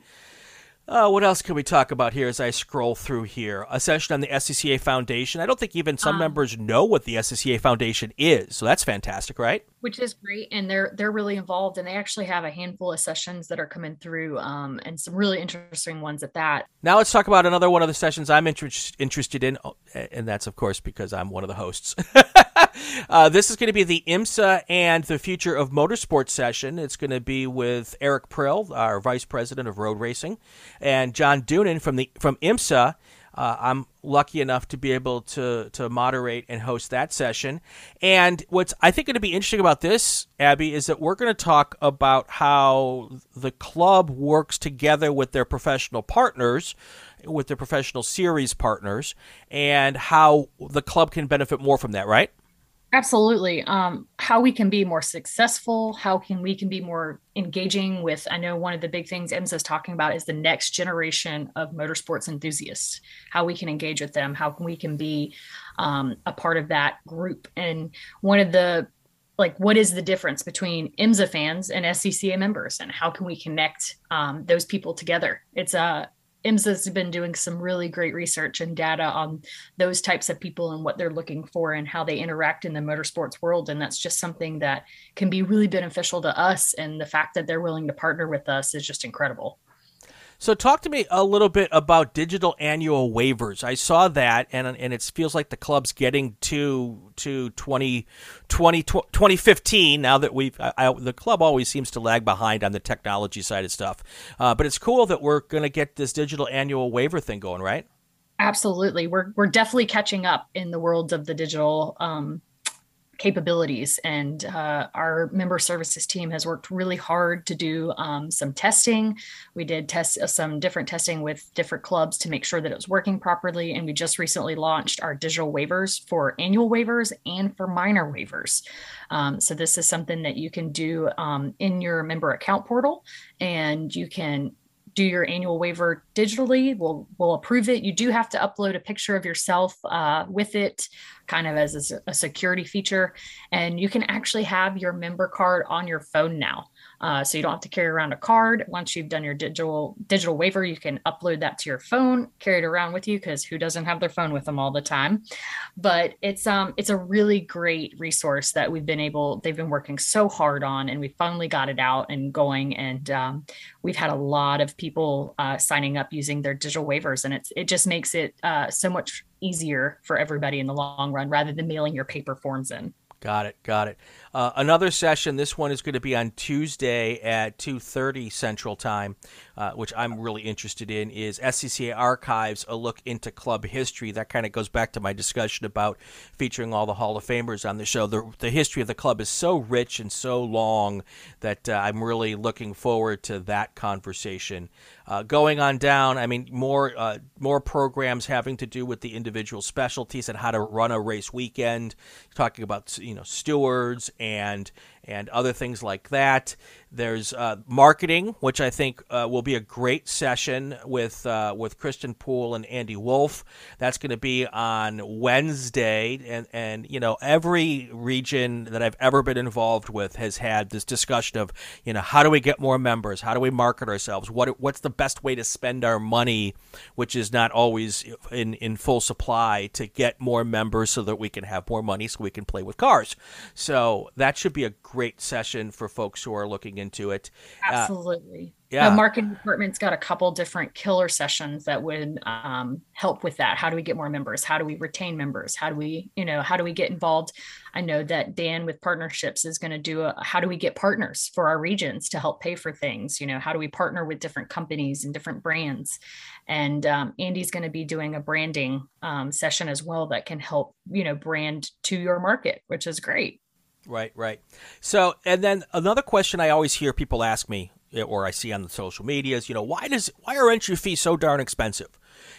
Uh, what else can we talk about here as I scroll through here? A session on the SCCA Foundation. I don't think even some um, members know what the SCCA Foundation is, so that's fantastic, right? Which is great, and they're they're really involved, and they actually have a handful of sessions that are coming through, um, and some really interesting ones at that. Now let's talk about another one of the sessions I'm inter- interested in, oh, and that's of course because I'm one of the hosts. uh, this is going to be the IMSA and the Future of Motorsports session. It's going to be with Eric Prill, our Vice President of Road Racing, and John Doonan from the from IMSA. Uh, I'm lucky enough to be able to to moderate and host that session. And what's I think going to be interesting about this, Abby, is that we're going to talk about how the club works together with their professional partners, with their professional series partners, and how the club can benefit more from that. Right? Absolutely. Um, how we can be more successful, how can we can be more engaging with. I know one of the big things IMSA is talking about is the next generation of motorsports enthusiasts. How we can engage with them, how can we can be um, a part of that group. And one of the like, what is the difference between IMSA fans and SCCA members, and how can we connect um, those people together? It's a IMSA's been doing some really great research and data on those types of people and what they're looking for and how they interact in the motorsports world. And that's just something that can be really beneficial to us. And the fact that they're willing to partner with us is just incredible. So, talk to me a little bit about digital annual waivers. I saw that, and and it feels like the club's getting to to 20, 20 2015 now that we've I, I, the club always seems to lag behind on the technology side of stuff. Uh, but it's cool that we're going to get this digital annual waiver thing going, right? Absolutely, we're we're definitely catching up in the world of the digital um, capabilities. And uh, our member services team has worked really hard to do um, some testing. We did test uh, some different testing with different clubs to make sure that it was working properly. And we just recently launched our digital waivers for annual waivers and for minor waivers. Um, so this is something that you can do um, in your member account portal, and you can do your annual waiver digitally. We'll we'll approve it. You do have to upload a picture of yourself uh, with it, kind of as a, a, security feature, and you can actually have your member card on your phone now. Uh, so you don't have to carry around a card. Once you've done your digital digital waiver, you can upload that to your phone, carry it around with you because who doesn't have their phone with them all the time? But it's um it's a really great resource that we've been able. They've been working so hard on, and we finally got it out and going. And um, we've had a lot of people uh, signing up using their digital waivers, and it's it just makes it uh, so much easier for everybody in the long run rather than mailing your paper forms in. Got it. Got it. Uh, another session. This one is going to be on Tuesday at two thirty Central Time, uh, which I'm really interested in. Is SCCA Archives a look into club history? That kind of goes back to my discussion about featuring all the Hall of Famers on the show. The the history of the club is so rich and so long that uh, I'm really looking forward to that conversation. Uh, going on down, I mean, more uh, more programs having to do with the individual specialties and how to run a race weekend. Talking about you know stewards and other things like that. There's uh, marketing, which I think uh, will be a great session with uh, with Kristen Poole and Andy Wolf. That's going to be on Wednesday, and and you know every region that I've ever been involved with has had this discussion of you know how do we get more members, how do we market ourselves, what what's the best way to spend our money, which is not always in in full supply to get more members so that we can have more money so we can play with cars. So that should be a great session for folks who are looking into it. Uh, Absolutely. Uh, yeah. The marketing department's got a couple different killer sessions that would um, help with that. How do we get more members? How do we retain members? How do we, you know, how do we get involved? I know that Dan with partnerships is going to do a how do we get partners for our regions to help pay for things? You know, how do we partner with different companies and different brands? And um, Andy's going to be doing a branding um, session as well that can help, you know, brand to your market, which is great. Right, right. So, and then another question I always hear people ask me, eh, or I see on the social medias, you know, why does why are entry fees so darn expensive?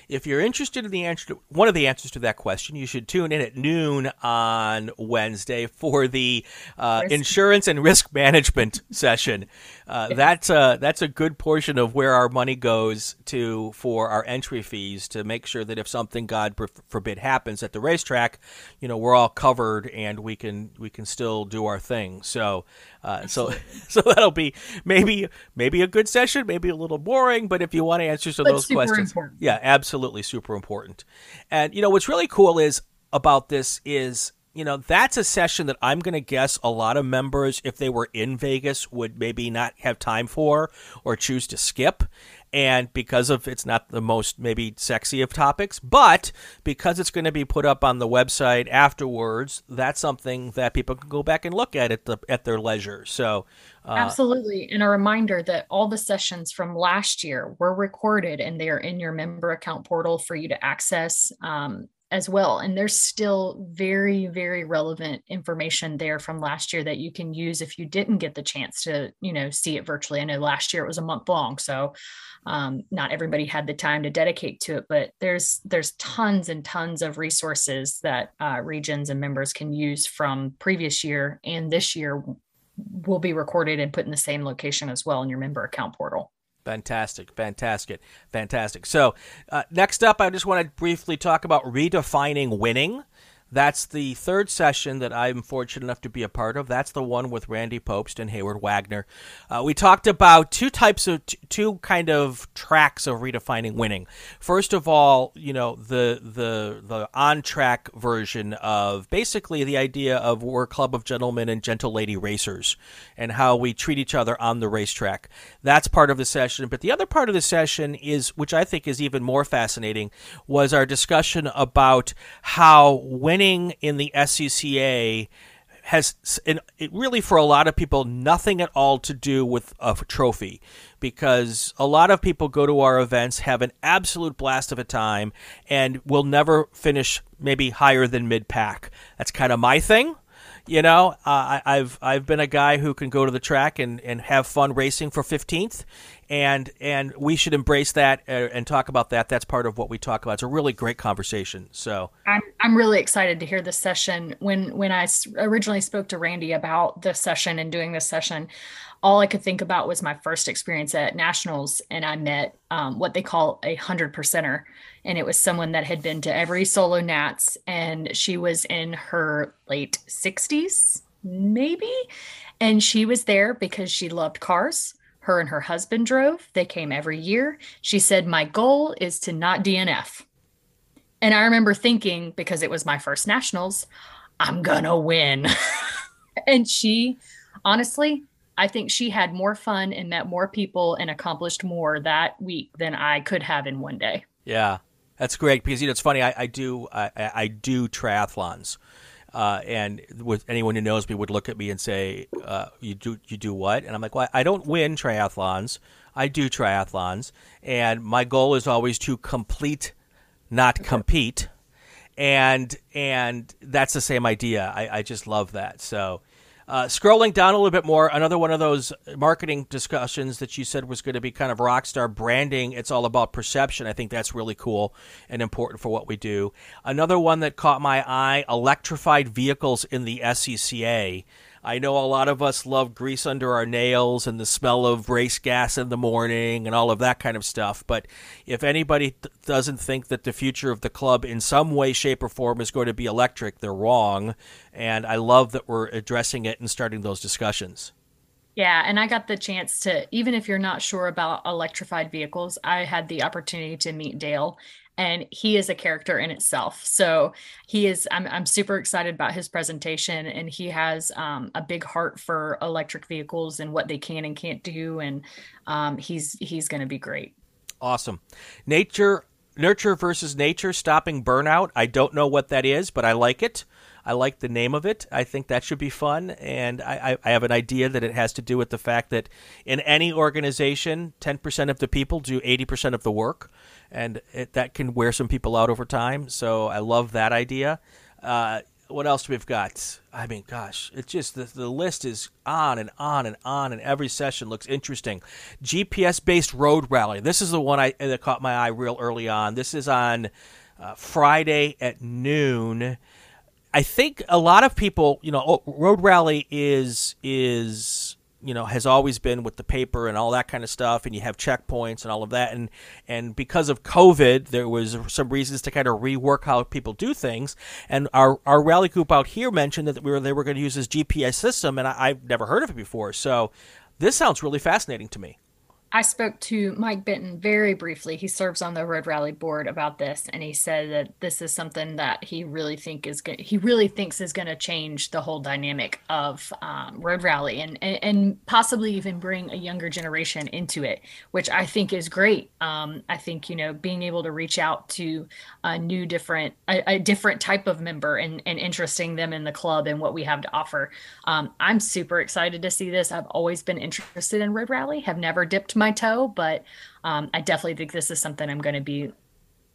If you're interested in the answer to one of the answers to that question, you should tune in at noon on Wednesday for the uh, insurance and risk management session. Uh, that's a that's a good portion of where our money goes to for our entry fees to make sure that if something, God forbid, happens at the racetrack, you know we're all covered and we can we can still do our thing. So uh, so so that'll be maybe maybe a good session, maybe a little boring, but if you want answers to those questions, important. yeah, absolutely super important. And you know what's really cool is about this is you know that's a session that I'm going to guess a lot of members, if they were in Vegas, would maybe not have time for or choose to skip and because of it's not the most maybe sexy of topics, but because it's going to be put up on the website afterwards, that's something that people can go back and look at at the at their leisure. So uh, absolutely, and a reminder that all the sessions from last year were recorded and they are in your member account portal for you to access. Um, as well. And there's still very, very relevant information there from last year that you can use if you didn't get the chance to, you know, see it virtually. I know last year it was a month long, so um, not everybody had the time to dedicate to it, but there's there's tons and tons of resources that uh, regions and members can use from previous year and this year will be recorded and put in the same location as well in your member account portal. Fantastic, fantastic, fantastic. So, uh, next up, I just want to briefly talk about redefining winning. That's the third session that I'm fortunate enough to be a part of. That's the one with Randy Pobst and Heyward Wagner. Uh, we talked about two types of t- two kind of tracks of redefining winning. First of all, you know the the the on track version of basically the idea of we're a club of gentlemen and gentle lady racers, and how we treat each other on the racetrack. That's part of the session. But the other part of the session is, which I think is even more fascinating, was our discussion about how winning winning in the SCCA has it really for a lot of people nothing at all to do with a trophy. Because a lot of people go to our events have an absolute blast of a time and will never finish maybe higher than mid pack that's kind of my thing you know, uh, I, have I've been a guy who can go to the track and, and have fun racing for 15th, and and we should embrace that uh, and talk about that. That's part of what we talk about. It's a really great conversation. So I'm I'm really excited to hear this session. When when I originally spoke to Randy about this session and doing this session, all I could think about was my first experience at nationals, and I met um, what they call a hundred percenter and it was someone that had been to every solo nats and she was in her late 60s maybe and she was there because she loved cars her and her husband drove they came every year she said my goal is to not dnf and i remember thinking because it was my first nationals i'm gonna win and she honestly I think she had more fun and met more people and accomplished more that week than I could have in one day. Yeah. That's great because you know it's funny. I, I do I, I, do triathlons, uh, and with anyone who knows me would look at me and say, uh, "You do you do what?" And I'm like, "Well, I don't win triathlons. I do triathlons, and my goal is always to complete, not compete." And and that's the same idea. I, I just love that. So uh, scrolling down a little bit more, another one of those marketing discussions that you said was going to be kind of rock star branding. It's all about perception. I think that's really cool and important for what we do. Another one that caught my eye electrified vehicles in the SCCA. I know a lot of us love grease under our nails and the smell of race gas in the morning and all of that kind of stuff. But if anybody th- doesn't think that the future of the club in some way, shape, or form is going to be electric, they're wrong. And I love that we're addressing it and starting those discussions. Yeah, and I got the chance to, even if you're not sure about electrified vehicles, I had the opportunity to meet Dale, and he is a character in itself. So he is. I'm I'm super excited about his presentation, and he has um, a big heart for electric vehicles and what they can and can't do, and um, he's he's going to be great. Awesome, nature. Nurture versus nature, stopping burnout. I don't know what that is, but I like it. I like the name of it. I think that should be fun. And I, I, have an idea that it has to do with the fact that in any organization, 10% of the people do 80% of the work and it, that can wear some people out over time. So I love that idea. Uh, what else we've got? I mean, gosh, it's just the, the list is on and on and on, and every session looks interesting. GPS based road rally. This is the one I, that caught my eye real early on. This is on uh, Friday at noon. I think a lot of people, you know, oh, road rally is is you know has always been with the paper and all that kind of stuff and you have checkpoints and all of that and and because of covid there was some reasons to kind of rework how people do things and our our rally group out here mentioned that we were they were going to use this gps system and I, i've never heard of it before so this sounds really fascinating to me I spoke to Mike Benton very briefly. He serves on the Road Rally board about this, and he said that this is something that he really think is good. He really thinks is going to change the whole dynamic of um, Road Rally, and, and, and possibly even bring a younger generation into it, which I think is great. Um, I think you know being able to reach out to a new, different, a, a, different type of member, and and interesting them in the club and what we have to offer. Um, I'm super excited to see this. I've always been interested in Road Rally. Have never dipped my toe, but um, I definitely think this is something I'm going to be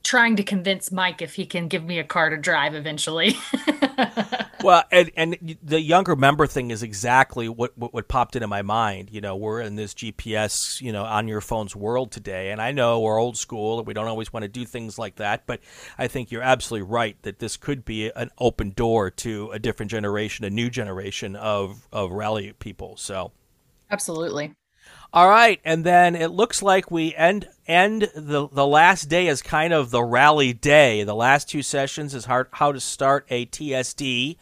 trying to convince Mike if he can give me a car to drive eventually. well, and and the younger member thing is exactly what, what, what popped into my mind. You know, we're in this GPS, you know, on your phone's world today, and I know we're old school and we don't always want to do things like that, but I think you're absolutely right that this could be an open door to a different generation, a new generation of of rally people. So, absolutely. All right, and then it looks like we end end the the last day is kind of the rally day. The last two sessions is how, how to start a TSD.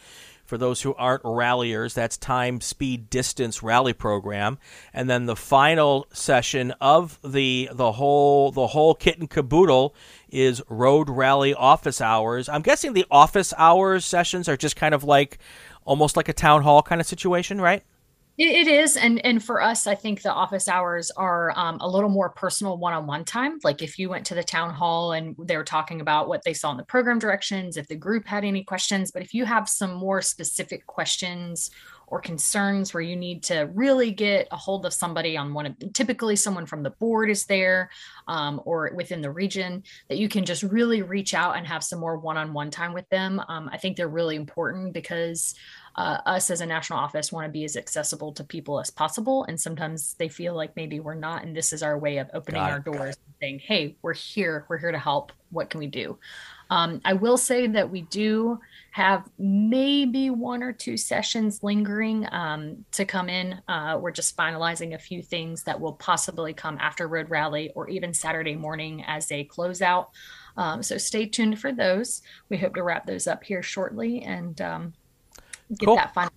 For those who aren't ralliers, that's time, speed, distance rally program, and then the final session of the the whole the whole kit and caboodle is road rally office hours. I'm guessing the office hours sessions are just kind of like almost like a town hall kind of situation, right? It, it is, and and for us, I think the office hours are um, a little more personal, one-on-one time. Like if you went to the town hall and they were talking about what they saw in the program directions, if the group had any questions, but if you have some more specific questions or concerns where you need to really get a hold of somebody on one of typically someone from the board is there um, or within the region that you can just really reach out and have some more one-on-one time with them um, i think they're really important because uh, us as a national office want to be as accessible to people as possible. And sometimes they feel like maybe we're not. And this is our way of opening our doors and saying, hey, we're here. We're here to help. What can we do? Um, I will say that we do have maybe one or two sessions lingering um, to come in. Uh, we're just finalizing a few things that will possibly come after Road Rally or even Saturday morning as a closeout. Um, so stay tuned for those. We hope to wrap those up here shortly. And um, get cool. that finalized.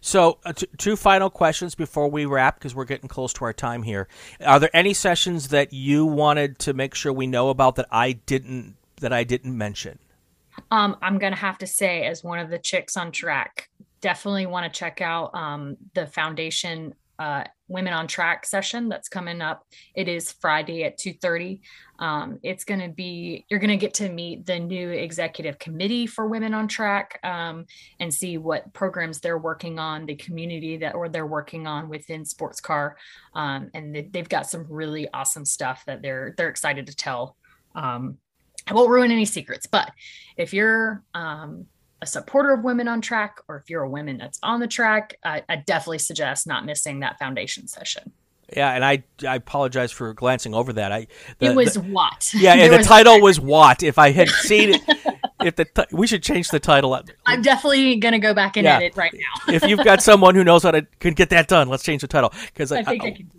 So, uh, t- two final questions before we wrap because we're getting close to our time here. Are there any sessions that you wanted to make sure we know about that I didn't that I didn't mention? Um, I'm gonna have to say, as one of the chicks on track, definitely want to check out um, the foundation uh, women on track session that's coming up. It is friday at 2.30 um, it's going to be you're going to get to meet the new executive committee for women on track um, and see what programs they're working on the community that or they're working on within sports car. Um, and they, have got some really awesome stuff that they're they're excited to tell. Um, i won't ruin any secrets but if you're um, a supporter of women on track or if you're a woman that's on the track, I, I definitely suggest not missing that foundation session. Yeah, and I I apologize for glancing over that. I the, it was the, what? Yeah, and the title was what? If I had seen it, if the t- we should change the title. I'm definitely gonna go back and yeah. edit right now. if you've got someone who knows how to can get that done, let's change the title because I, I, think I, I can.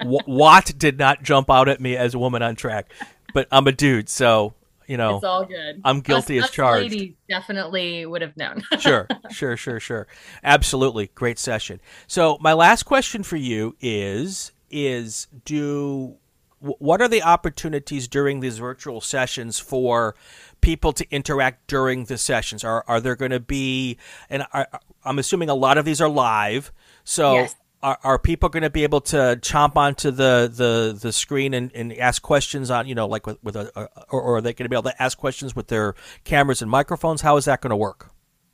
W- Watt did not jump out at me as a woman on track, but I'm a dude, so you know, it's all good. I'm guilty us, as charged. Ladies definitely would have known. sure, sure, sure, sure. Absolutely, great session. So my last question for you is: is do what are the opportunities during these virtual sessions for people to interact during the sessions? Are are there going to be? And are, I'm assuming a lot of these are live. So yes are, are people going to be able to chomp onto the, the, the screen and, and ask questions on you know like with, with a, or, or, are they going to be able to ask questions with their cameras and microphones? How is that going to work?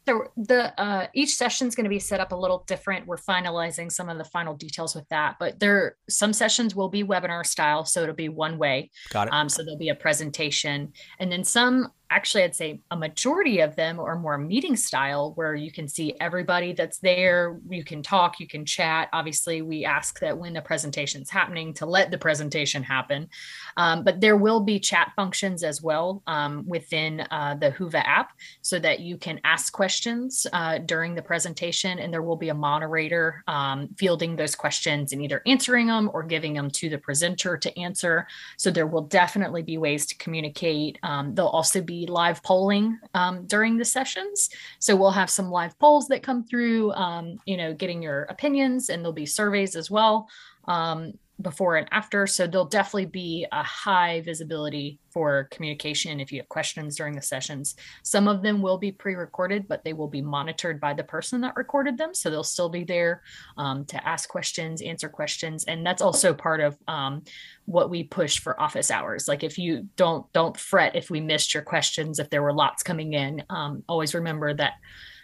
So the uh, each session is going to be set up a little different. We're finalizing some of the final details with that but there some sessions will be webinar style so it'll be one way. Got it. Um, so there'll be a presentation and then some actually i'd say a majority of them are more meeting style where you can see everybody that's there. You can talk you can chat. Obviously we ask that when the presentation is happening to let the presentation happen. Um, but there will be chat functions as well um, within uh, the Whova app so that you can ask questions uh, during the presentation and there will be a moderator um, fielding those questions and either answering them or giving them to the presenter to answer. So there will definitely be ways to communicate. Um, there'll also be live polling um, during the sessions. So we'll have some live polls that come through, um, you know, getting your opinions, and there'll be surveys as well. Um, before and after. So there'll definitely be a high visibility for communication if you have questions during the sessions. Some of them will be pre recorded, but they will be monitored by the person that recorded them. So they'll still be there um, to ask questions, answer questions. And that's also part of um, what we push for office hours. Like if you don't, don't fret if we missed your questions, if there were lots coming in, um, always remember that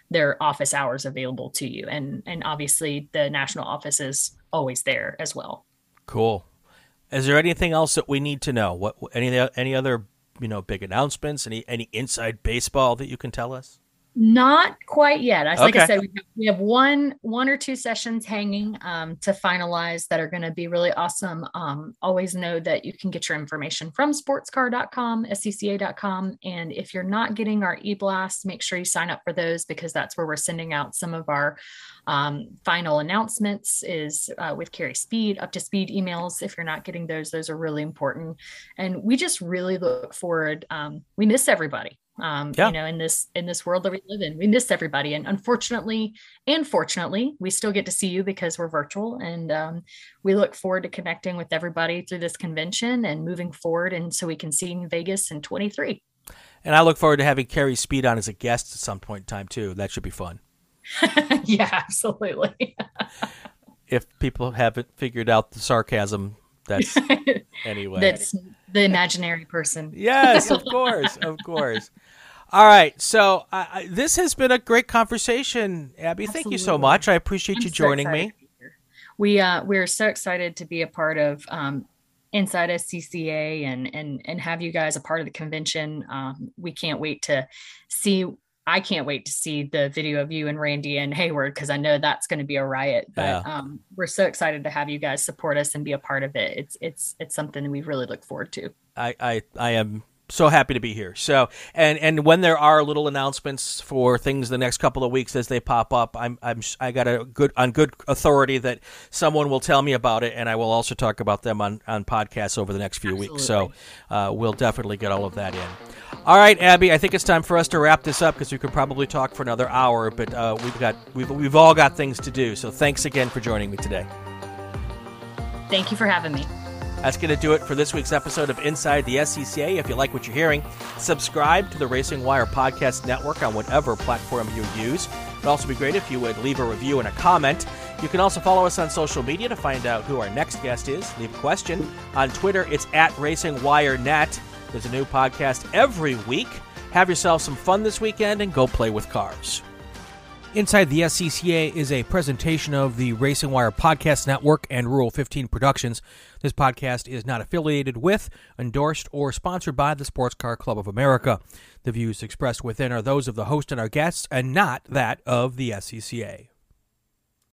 there are office hours available to you. And, and obviously the national office is always there as well. Cool. Is there anything else that we need to know? What any any other you know big announcements? Any any inside baseball that you can tell us? Not quite yet. As like I said, we have, we have one one or two sessions hanging um, to finalize that are going to be really awesome. Um, always know that you can get your information from sportscar.com, scca.com, and if you're not getting our e-blasts, make sure you sign up for those because that's where we're sending out some of our um, final announcements. Is uh, with Carry Speed up to speed emails. If you're not getting those, those are really important, and we just really look forward. Um, we miss everybody um Yeah. you know in this in this world that we live in we miss everybody and unfortunately and fortunately we still get to see you because we're virtual and um, we look forward to connecting with everybody through this convention and moving forward and so we can see you in vegas in 23 And I look forward to having Carrie Speed on as a guest at some point in time too. That should be fun. yeah absolutely If people haven't figured out the sarcasm, that's anyway. that's the imaginary person Yes, of course, of course. All right, so I I, this has been a great conversation, Abby. Thank you so much. I appreciate I'm you joining excited me. to be here. We uh we're so excited to be a part of um inside SCCA and and and have you guys a part of the convention. Um we can't wait to see I can't wait to see the video of you and Randy and Heyward because I know that's going to be a riot. But Yeah. um we're so excited to have you guys support us and be a part of it. It's it's it's something we really look forward to. I, I, I am so happy to be here. So, and and when there are little announcements for things the next couple of weeks as they pop up, I'm I'm I got a good on good authority that someone will tell me about it, and I will also talk about them on on podcasts over the next few weeks. So, uh, we'll definitely get all of that in. All right, Abby, I think it's time for us to wrap this up because we could probably talk for another hour, but uh, we've got we've we've all got things to do. So, thanks again for joining me today. Thank you for having me. That's going to do it for this week's episode of Inside the SCCA. If you like what you're hearing, subscribe to the Racing Wire Podcast Network on whatever platform you use. It'd also be great if you would leave a review and a comment. You can also follow us on social media to find out who our next guest is. Leave a question. On Twitter, it's at Racing Wire Net. There's a new podcast every week. Have yourself some fun this weekend and go play with cars. Inside the SCCA is a presentation of the Racing Wire Podcast Network and Rural 15 Productions. This podcast is not affiliated with, endorsed, or sponsored by the Sports Car Club of America. The views expressed within are those of the host and our guests and not that of the SCCA.